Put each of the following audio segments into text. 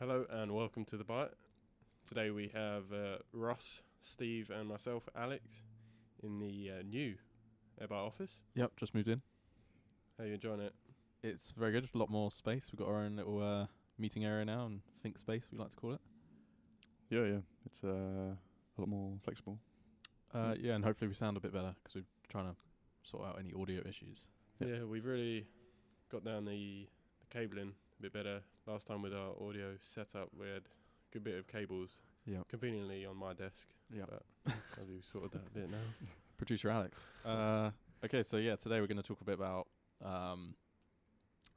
Hello and welcome to the bite. Today we have uh, Ross, Steve, and myself, Alex, in the uh, new Airbyte office. Yep, just moved in. How you enjoying it? It's very good. A lot more space. We've got our own little uh, meeting area now and think space, we like to call it. Yeah, yeah. It's uh, a lot more flexible. Uh, yeah, and hopefully we sound a bit better because we're trying to sort out any audio issues. Yep. Yeah, we've really got down the, the cabling a bit better. Last time with our audio setup, we had a good bit of cables Yeah. conveniently on my desk. Yeah. But have you sorted that a bit now? Producer Alex. Uh, okay, so yeah, today we're going to talk a bit about. Um,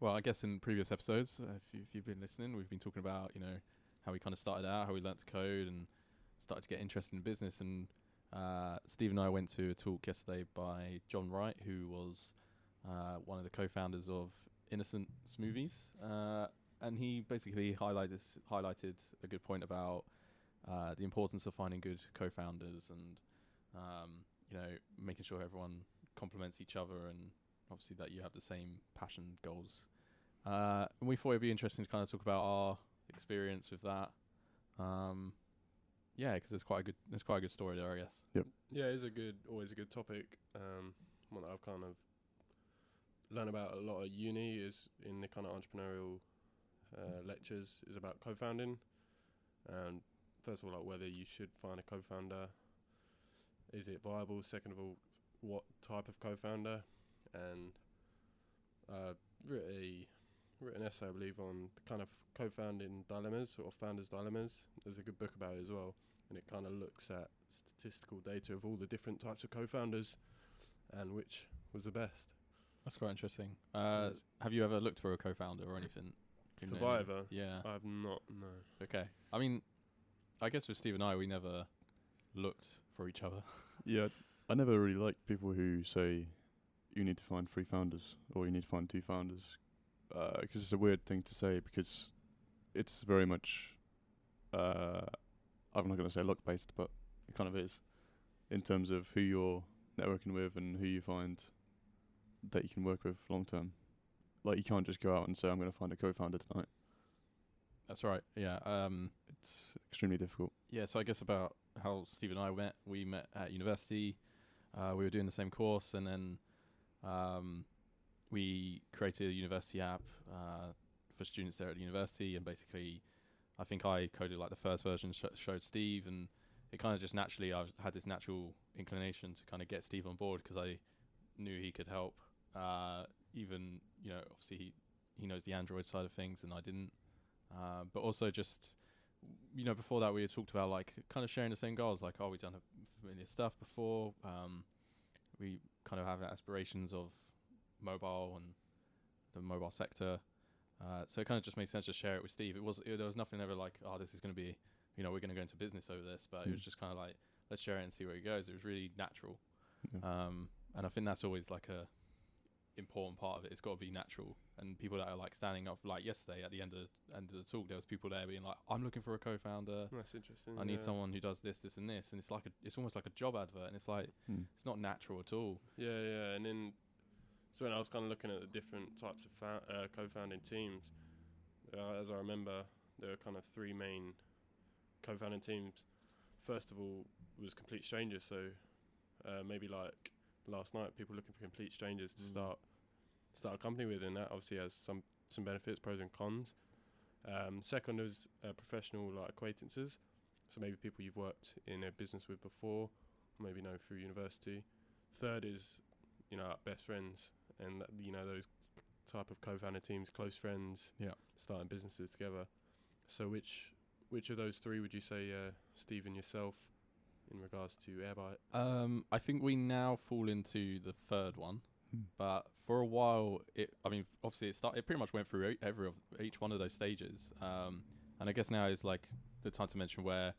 well, I guess in previous episodes, uh, if, you, if you've been listening, we've been talking about you know how we kind of started out, how we learnt to code, and started to get interested in business. And uh, Steve and I went to a talk yesterday by Jon Wright, who was uh, one of the co-founders of Innocent Smoothies, uh, and he basically highlighted highlighted a good point about uh, the importance of finding good co-founders and um, you know making sure everyone complements each other and obviously that you have the same passion goals. Uh, and we thought it'd be interesting to kind of talk about our experience with that. Um, yeah, because there's quite a good there's quite a good story there, I guess. Yep. Yeah, it's a good, always a good topic. Um, one that I've kind of learned about a lot at uni is in the kind of entrepreneurial uh, lectures is about co-founding, and first of all, like whether you should find a co-founder. Is it viable? Second of all, what type of co-founder? And uh, a written essay, I believe, on the kind of co-founding dilemmas or founders' dilemmas. There's a good book about it as well, and it kind of looks at statistical data of all the different types of co-founders and which was the best. That's quite interesting. Uh, Yes. have you ever looked for a co-founder or anything? In Have any- I ever? Yeah. I've not. No. Okay. I mean, I guess with Steve and I, we never looked for each other. Yeah, I never really like people who say you need to find three founders or you need to find two founders because it's a weird thing to say because it's very much. Uh, I'm not going to say luck based, but it kind of is in terms of who you're networking with and who you find that you can work with long term. Like you can't just go out and say I'm going to find a co-founder tonight. That's right. Yeah. Um, It's extremely difficult. yeah. So I guess about how Steve and I met. We met at university. Uh, we were doing the same course, and then um, we created a university app uh, for students there at the university. And basically, I think I coded like the first version, sh- showed Steve, and it kind of just naturally I had this natural inclination to kind of get Steve on board because I knew he could help. Uh, even you know, obviously he he knows the Android side of things, and I didn't. Uh, but also just you know, before that we had talked about like kind of sharing the same goals, like oh, we've done a familiar stuff before. Um, we kind of have aspirations of mobile and the mobile sector. Uh, so it kind of just made sense to share it with Steve. It was it, there was nothing ever like oh, this is going to be you know we're going to go into business over this, but it was Mm. just kind of like let's share it and see where it goes. It was really natural, Yeah. um, and I think that's always like a important part of it. It's got to be natural, and people that are like standing up, like yesterday at the end of end of the talk, there was people there being like, "I'm looking for a co-founder. That's interesting. I need yeah. someone who does this, this, and this." And it's like a, it's almost like a job advert, and it's like Hmm. it's not natural at all. Yeah, yeah, and then so when I was kind of looking at the different types of fou- uh, co-founding teams, uh, as I remember, there were kind of three main co-founding teams. First of all, was complete strangers. So uh, maybe like last night, people looking for complete strangers to Mm. start start a company with, and that obviously has some some benefits, pros and cons. Um, second is uh, professional like acquaintances, so maybe people you've worked in a business with before, maybe know through university. Third is you know, best friends, and that, you know those type of co-founder teams, close friends, Yeah. starting businesses together. So which which of those three would you say, uh, Steve and yourself, in regards to Airbyte? Um, I think we now fall into the third one, Hmm. but for a while, it. I mean, obviously, it start. It pretty much went through e- every of each one of those stages. Um, and I guess now is like the time to mention where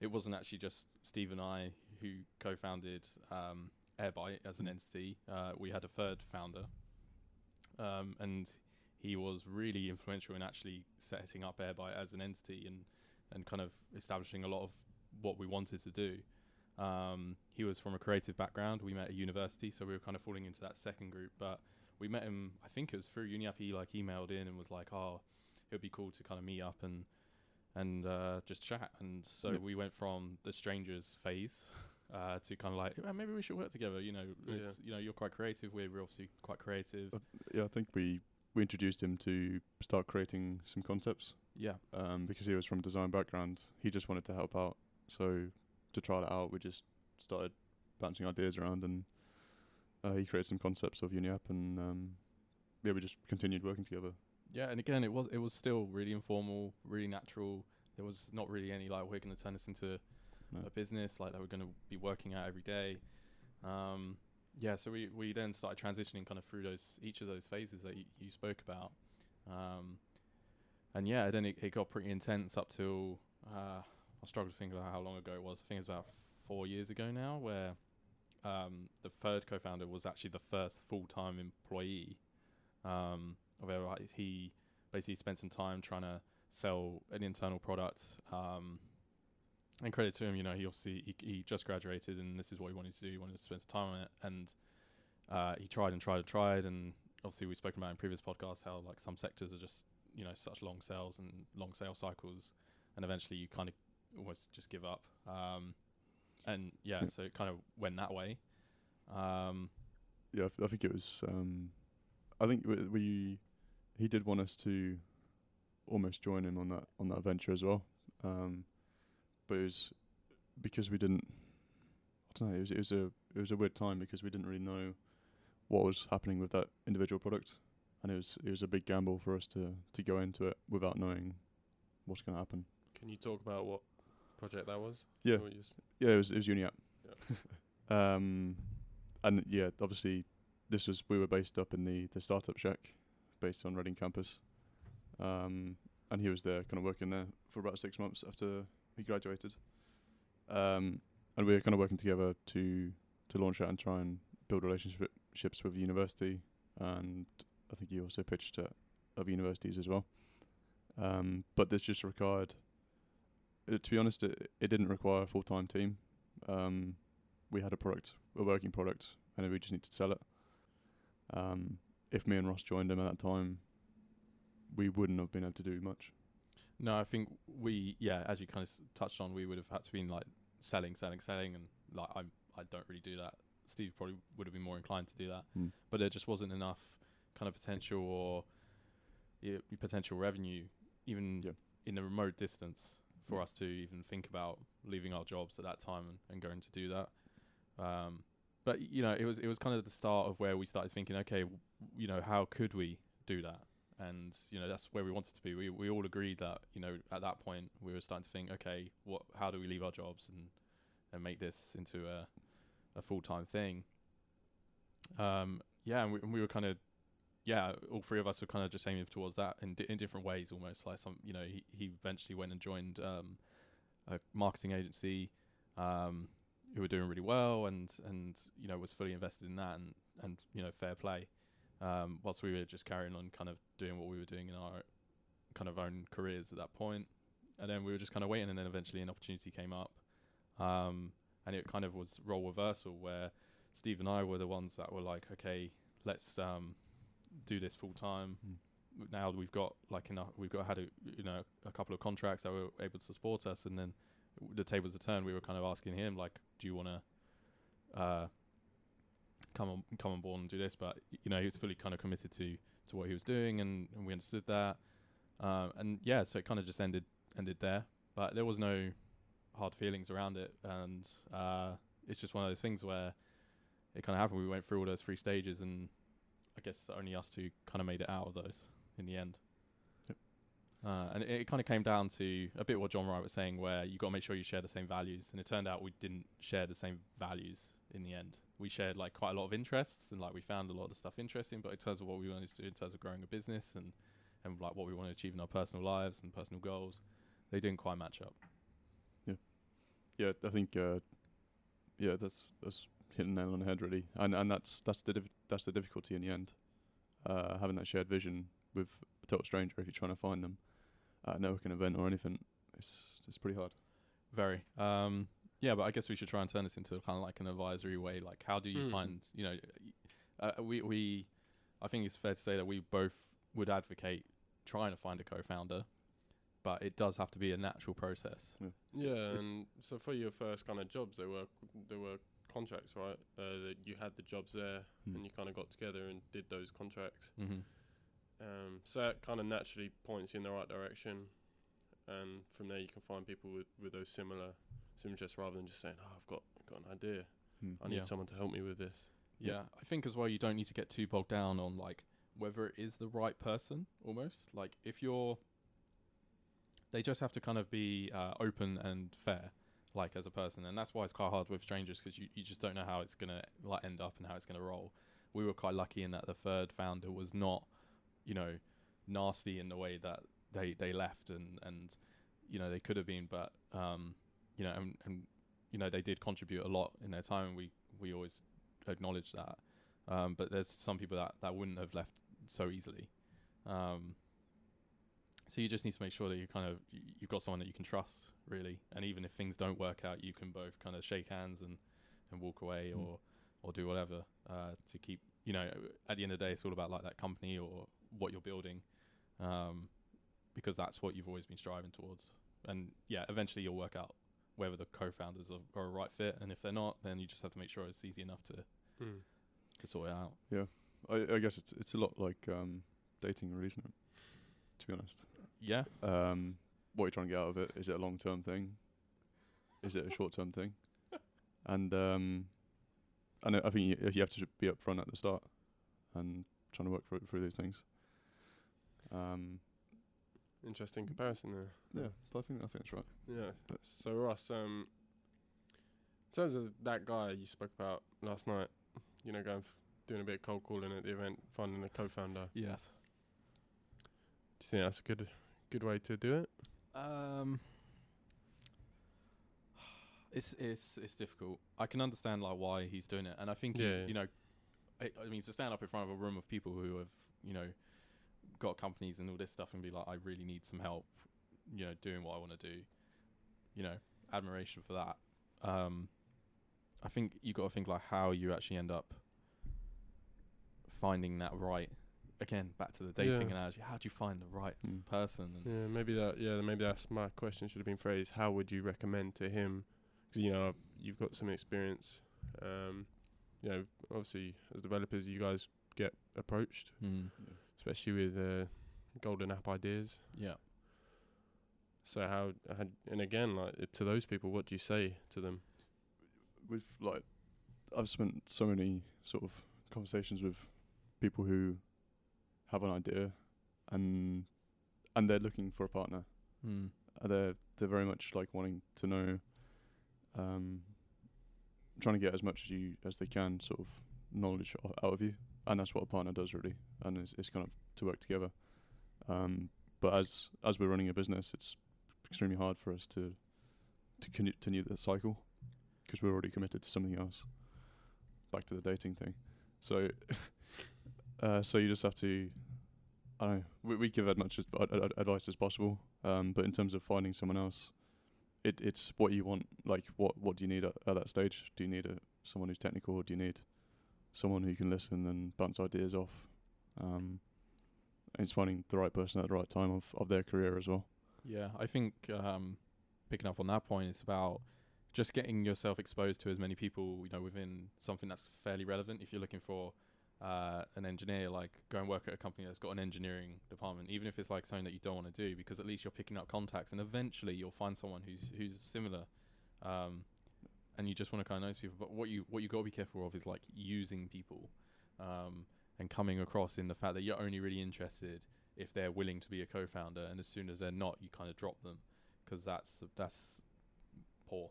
it wasn't actually just Steve and I who co-founded um, Airbyte as an entity. Uh, we had a third founder, um, and he was really influential in actually setting up Airbyte as an entity and and kind of establishing a lot of what we wanted to do. Um, he was from a creative background. We met at university, so we were kind of falling into that second group. But we met him. I think it was through UniApp. He like emailed in and was like, "Oh, it would be cool to kind of meet up and and uh, just chat. And so Yeah. we went from the strangers phase uh, to kind of like "Eh, maybe we should work together. You know, Yeah. you know, you're quite creative. We're we're obviously quite creative. Uh, Yeah, I think we we introduced him to start creating some concepts yeah, um, because he was from design background. He just wanted to help out. So to try that out, we just started bouncing ideas around, and uh, he created some concepts of UniApp, and um, yeah, we just continued working together. yeah. And again, it was it was still really informal, really natural. There was not really any like we're going to turn this into No. a business like that we're going to be working at every day. Um, yeah, so we, we then started transitioning kind of through those each of those phases that you, you spoke about, um, and yeah, then it, it got pretty intense up till uh, I struggle to think about how long ago it was. I think it's about four years ago now, where um, the third co-founder was actually the first full-time employee um, of. He basically spent some time trying to sell an internal product. Um, and credit to him, you know, he obviously he, he just graduated, and this is what he wanted to do. He wanted to spend some time on it, and uh, he tried and tried and tried. And obviously, we've spoken about in previous podcasts how like some sectors are just you know such long sales and long sales cycles, and eventually you kind of almost just give up. Um, and yeah, Yeah. so it kind of went that way. Um, Yeah, I, th- I think it was. Um, I think we, we he did want us to almost join him on that on that venture as well. Um, but it was because we didn't. I don't know. It was it was a it was a weird time because we didn't really know what was happening with that individual product, and it was it was a big gamble for us to to go into it without knowing what's going to happen. Can you talk about what project that was? Yeah. You Yeah, it was it was UniApp. um, and yeah, obviously, this was we were based up in the the startup shack, based on Reading campus. Um, and he was there, kind of working there for about six months after he graduated. Um, and we were kind of working together to to launch out and try and build relationships with the university. And I think he also pitched at other universities as well. Um, but this just required to be honest, it, it didn't require a full time team. Um, we had a product, a working product, and we just needed to sell it. Um, if me and Ross joined him at that time, we wouldn't have been able to do much. No, I think we, yeah, as you kind of s- touched on, we would have had to been like selling, selling, selling, and like I'm, I don't really do that. Steve probably would have been more inclined to do that, Mm. but there just wasn't enough kind of potential or yeah, potential revenue, even Yeah. in the remote distance, for us to even think about leaving our jobs at that time and, and going to do that. Um, but you know, it was it was kind of the start of where we started thinking, okay, w- you know, how could we do that? and you know that's where we wanted to be. We we all agreed that you know at that point we were starting to think, okay, what how do we leave our jobs and and make this into a a full time thing? Um, yeah, and we, and we were kind of yeah, all three of us were kind of just aiming towards that in di- in different ways, almost like some you know he he eventually went and joined um, a marketing agency. Um, who were doing really well and and you know was fully invested in that and and you know fair play um, whilst we were just carrying on kind of doing what we were doing in our kind of own careers at that point. And then we were just kind of waiting, and then eventually an opportunity came up. Um, and it kind of was role reversal where Steve and I were the ones that were like, okay, let's um, do this full time. Mm. Now we've got like enough, we've got had a you know a couple of contracts that were able to support us, and then the tables are turned. We were kind of asking him like, do you want to uh, come on come on board and do this? But you know he was fully kind of committed to to what he was doing, and, and we understood that. Um, and yeah, so it kind of just ended ended there. But there was no hard feelings around it, and uh, it's just one of those things where it kind of happened. We went through all those three stages, and I guess only us two kind of made it out of those in the end. Yep. Uh, and it, it kind of came down to a bit what Jon Wright was saying, where you got to make sure you share the same values. And it turned out we didn't share the same values in the end. We shared like quite a lot of interests, and like we found a lot of the stuff interesting. But in terms of what we wanted to do, in terms of growing a business and and like what we want to achieve in our personal lives and personal goals, they didn't quite match up. Yeah, yeah, I think uh, yeah, that's that's hitting the nail on the head really, and and that's that's the diff- that's the difficulty in the end, uh, having that shared vision with a total stranger if you're trying to find them at a networking event or anything. It's it's pretty hard. Very. Um, yeah, but I guess we should try and turn this into kind of like an advisory way. Like, how do you Mm. find, you know, uh, we, we, I think it's fair to say that we both would advocate trying to find a co-founder. but it does have to be a natural process. Yeah, and so for your first kind of jobs, there were there were contracts, right? Uh, that you had the jobs there, Hmm. and you kind of got together and did those contracts. Mm-hmm. Um, so that kind of naturally points you in the right direction, and from there you can find people with, with those similar similar interests rather than just saying, "Oh, I've got got an idea. Hmm. I need Yeah. someone to help me with this." Yeah, I think as well you don't need to get too bogged down on like whether it is the right person almost. Like if you're they just have to kind of be uh, open and fair like as a person and that's why it's quite hard with strangers because you, you just don't know how it's to like end up and how it's to roll. We were quite lucky in that the third founder was not, you know, nasty in the way that they they left and and you know they could have been but um you know and, and you know they did contribute a lot in their time and we we always acknowledge that. Um, but there's some people that, that wouldn't have left so easily. Um, so you just need to make sure that you kind of you've got someone that you can trust, really. And even if things don't work out, you can both kind of shake hands and, and walk away Mm. or or do whatever uh, to keep. You know, at the end of the day, it's all about like that company or what you're building, um, because that's what you've always been striving towards. And yeah, eventually you'll work out whether the co-founders are, are a right fit, and if they're not, then you just have to make sure it's easy enough to Mm. to sort it out. Yeah, I, I guess it's it's a lot like um, dating, really, isn't it? To be honest, Yeah, um, what you're trying to get out of it is it a long term thing? Is it a short term thing? And um, and I I think you, you have to be upfront at the start and trying to work through through these things. Um, Interesting comparison there. yeah, but I think I think that's right. Yeah. So Ross, um, in terms of that guy you spoke about last night, you know, going f- doing a bit of cold calling at the event, finding a co-founder. Yes. Do you think that's a good good way to do it? Um, it's it's it's difficult. I can understand like why he's doing it, and I think Yeah. he's you know, I, I mean to stand up in front of a room of people who have you know got companies and all this stuff and be like, I really need some help, you know, doing what I want to do. You know, admiration for that. Um, I think you got to think like how you actually end up finding that right. Again, back to the dating Yeah. analogy. How do you find the right Mm. person? And Yeah, maybe that. Yeah, maybe that's my question. Should have been phrased. How would you recommend to him? Because you know you've got some experience. Um, you know, obviously as developers, you guys get approached, Mm. especially with uh, golden app ideas. Yeah. So how, how? And again, like to those people, what do you say to them? With like, I've spent so many sort of conversations with people who have an idea, and and they're looking for a partner. Mm. Uh, they're they're very much like wanting to know, um, trying to get as much as you as they can, sort of knowledge o- out of you, and that's what a partner does really, and it's, it's kind of to work together. Um, but as as we're running a business, it's extremely hard for us to to continue the cycle because we're already committed to something else. Back to the dating thing, so uh, so you just have to I don't know. We, we give as much as, ad- ad- advice as possible, um, but in terms of finding someone else, it it's what you want. Like, what what do you need at, at that stage? Do you need a someone who's technical, or do you need someone who can listen and bounce ideas off? Um, and it's finding the right person at the right time of, of their career as well. Yeah, I think um, picking up on that point, it's about just getting yourself exposed to as many people you know within something that's fairly relevant. If you're looking for uh, an engineer, like go and work at a company that's got an engineering department, even if it's like something that you don't want to do, because at least you're picking up contacts, and eventually you'll find someone who's who's similar. Um, and you just want to kind of know people, but what you what you got to be careful of is like using people, um, and coming across in the fact that you're only really interested if they're willing to be a co-founder, and as soon as they're not, you kind of drop them because that's that's poor.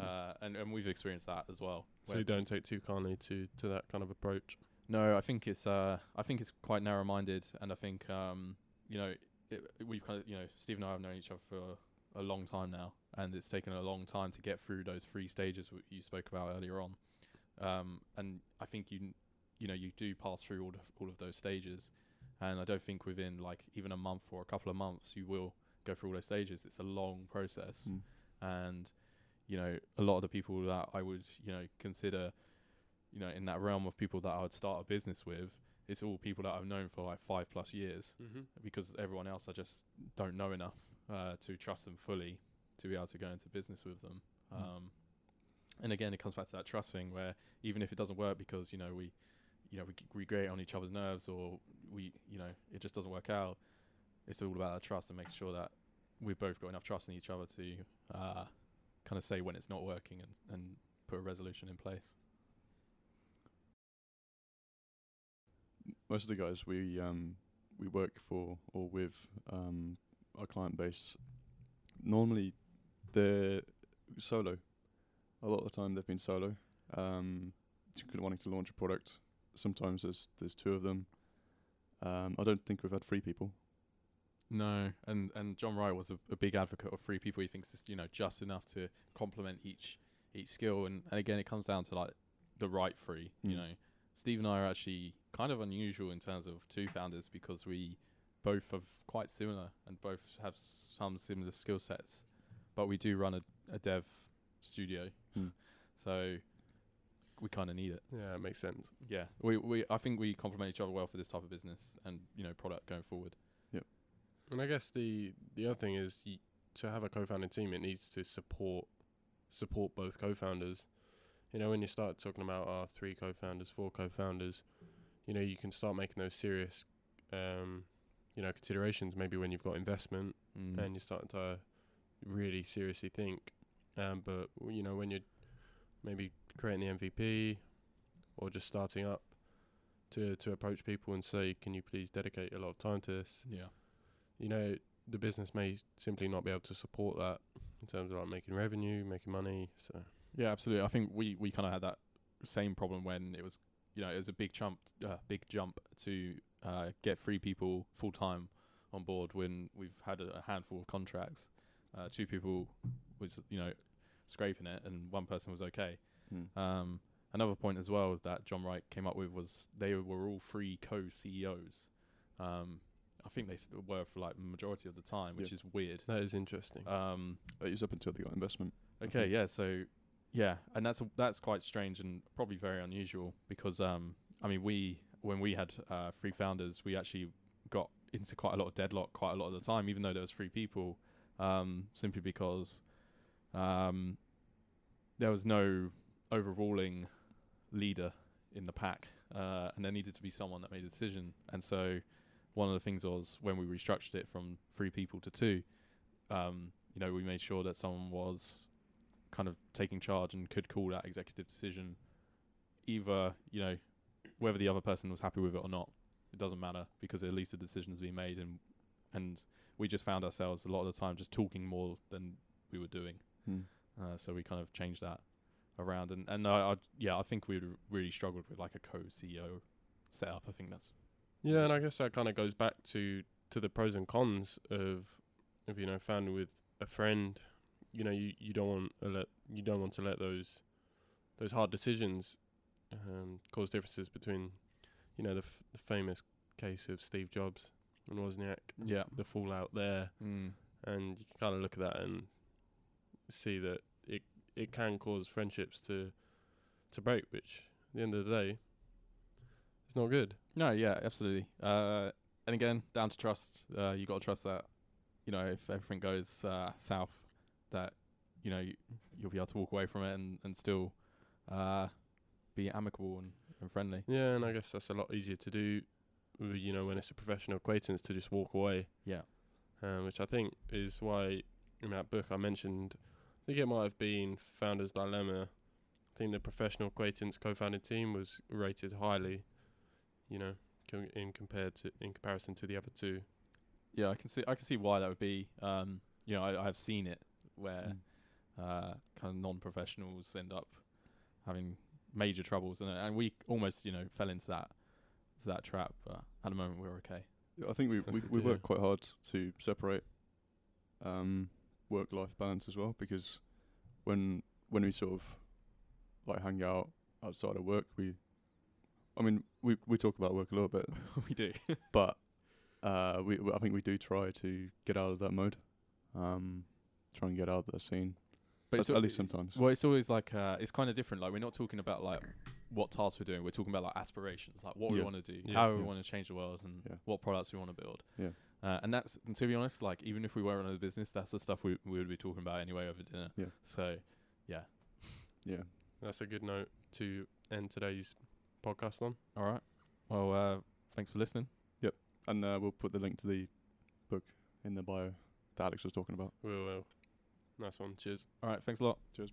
Uh, and and we've experienced that as well. So you don't take too kindly to to that kind of approach. no, I think it's uh, I think it's quite narrow-minded, and I think um, you know, it, we've kind of you know, Steve and I have known each other for a long time now, and it's taken a long time to get through those three stages w- you spoke about earlier on. Um, and I think you, n- you know, you do pass through all of all of those stages, and I don't think within like even a month or a couple of months you will go through all those stages. It's a long process Mm. and you know a lot of the people that I would you know consider you know in that realm of people that I would start a business with it's all people that I've known for like five plus years Mm-hmm. because everyone else I just don't know enough uh, to trust them fully to be able to go into business with them. Mm. Um, and again, it comes back to that trust thing where even if it doesn't work because you know we, you know, we, we grate on each other's nerves or we, you know, it just doesn't work out. It's all about that trust and making sure that we've both got enough trust in each other to uh, kind of say when it's not working and, and put a resolution in place. most of the guys we um we work for or with um our client base normally they're solo. A lot of the time they've been solo um wanting to launch a product. Sometimes there's there's two of them. Um i don't think we've had three people No, and and Jon Wright was a, a big advocate of three people. He thinks it's you know just enough to complement each each skill, and, and again it comes down to like the right three. You Mm. know, Steve and I are actually kind of unusual in terms of two founders because we both have quite similar and both have some similar skill sets, but we do run a, a dev studio, Mm. so we kind of need it. Yeah, it makes sense. Yeah, we we I think we complement each other well for this type of business and you know product going forward. And I guess the the other thing is y to have a co-founding team, it needs to support support both co-founders. You know, when you start talking about our three co-founders, four co-founders, you know, you can start making those serious, um, you know, considerations. Maybe when you've got investment Mm. and you're starting to really seriously think. Um, but w- you know, when you're maybe creating the MVP or just starting up, to to approach people and say, "Can you please dedicate a lot of time to this?" yeah. You know, the business may simply not be able to support that in terms of like making revenue, making money. So Yeah, absolutely. I think we, we kind of had that same problem when it was, you know, it was a big jump, uh, big jump to uh, get three people full time on board when we've had a, a handful of contracts. Uh, two people was, you know, scraping it, and one person was okay. Hmm. Um, another point as well that Jon Wright came up with was they were all three co-CEOs. Um, I think they s- were for like majority of the time, which Yeah. is weird. that is interesting. Um, it was up until they got investment Okay, yeah. So, yeah, and that's that's quite strange and probably very unusual because um, I mean, we when we had uh, three founders, we actually got into quite a lot of deadlock quite a lot of the time, even though there was three people, um, simply because um, there was no overruling leader in the pack, uh, and there needed to be someone that made a decision. And so, one of the things was when we restructured it from three people to two, um, you know, we made sure that someone was kind of taking charge and could call that executive decision, either you know, whether the other person was happy with it or not. It doesn't matter because at least the decision's been made, and and we just found ourselves a lot of the time just talking more than we were doing. Hmm. Uh, so we kind of changed that around, and and I, I yeah, I think we would really struggled with like a co-CEO setup. I think that's yeah, and I guess that kind of goes back to to the pros and cons of of you know founding with a friend. You know, you, you don't want to let you don't want to let those those hard decisions um, cause differences between you know the f- the famous case of Steve Jobs and Wozniak. yeah. the fallout there. Mm. and you can kind of look at that and see that it it can cause friendships to to break, which at the end of the day, it's not good. No, yeah, absolutely. Uh, and again, down to trust. Uh, you got to trust that, you know, if everything goes uh, south, that you know you, you'll be able to walk away from it and and still uh, be amicable and, and friendly. Yeah, and I guess that's a lot easier to do, you know, when it's a professional acquaintance to just walk away. Yeah. Um, which I think is why in that book I mentioned, I think it might have been Founder's Dilemma. I think the professional acquaintance co-founded team was rated highly, you know, com- in compared to in comparison to the other two. Yeah, I can see I can see why that would be. Um, you know, I, I've seen it where Mm. uh, kind of non-professionals end up having major troubles, and and we almost you know fell into that to that trap. But at the moment, we're okay. Yeah, I think we That's we, good we to work quite hard to separate um, work life balance as well because when when we sort of like hang out outside of work, we I mean we we talk about work a little bit, we do. but uh, we we- I think we do try to get out of that mode, um, try and get out of that scene. But at, it's at al- least sometimes. Well, it's always like uh, it's kind of different. Like we're not talking about like what tasks we're doing. We're talking about like aspirations, like what we want to do, Yeah. how we want to change the world, and Yeah. what products we want to build. Yeah. Uh, and that's and to be honest, like even if we were running a business, that's the stuff we we would be talking about anyway over dinner. Yeah. So yeah. Yeah. That's a good note to end today's podcast on. All right. Well, uh, thanks for listening. Yep. And uh, we'll put the link to the book in the bio that Alex was talking about. We will. Nice one. Cheers. All right. Thanks a lot. Cheers.